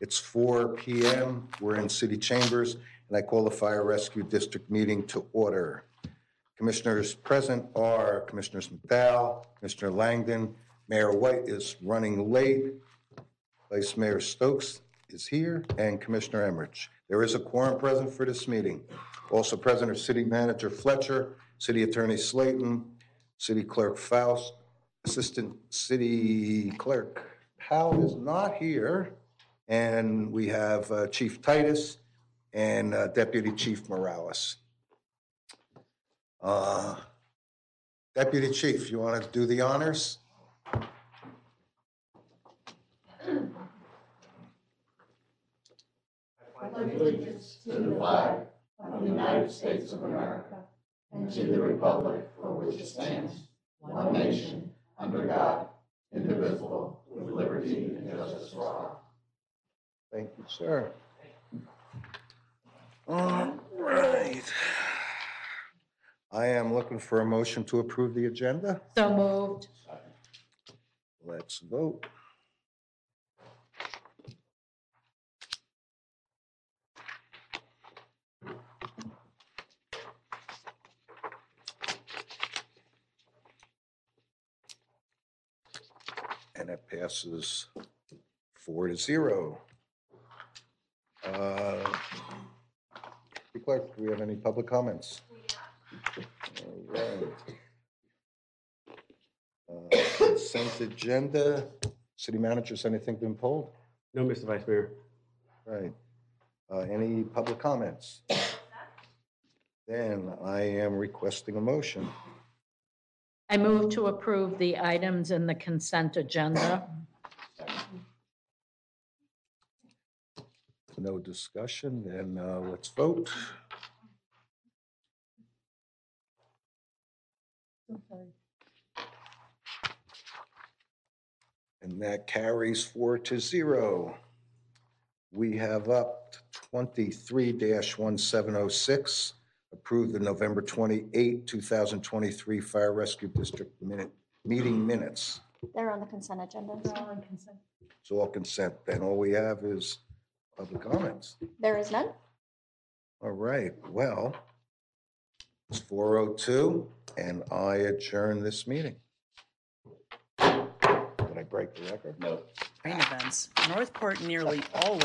It's 4 PM. We're in city chambers, and I call the Fire Rescue District meeting to order. Commissioners present are Commissioners McDowell, Commissioner Langdon, Mayor White is running late, Vice Mayor Stokes is here, and Commissioner Emrich. There is a quorum present for this meeting. Also present are City Manager Fletcher, City Attorney Slayton, City Clerk Faust, Assistant City Clerk Powell is not here, and we have uh, Chief Titus and uh, Deputy Chief Morales. Uh, Deputy Chief, you want to do the honors? allegiance to the flag of the United States of America and to the republic for which it stands, one nation, under God, indivisible, with liberty and justice for all. Thank you, sir. All right. I am looking for a motion to approve the agenda. So moved. Let's vote. And it passes four to zero. Uh, City Clerk, do we have any public comments? All right. Uh, Consent agenda, city managers, anything been pulled? No, Mr. Vice Mayor. Right. Uh, Any public comments? Then I am requesting a motion. I move to approve the items in the consent agenda. No discussion, then uh, let's vote. Okay. And that carries four to zero. We have up twenty-three one seven oh six, approve the November twenty-eight, two thousand twenty-three Fire Rescue District minute, meeting minutes. They're on the consent agenda. It's all consent. Then all we have is public comments. There is none. All right, well, it's four oh two, and I adjourn this meeting. Did I break the record? No. Rain events. North Port nearly always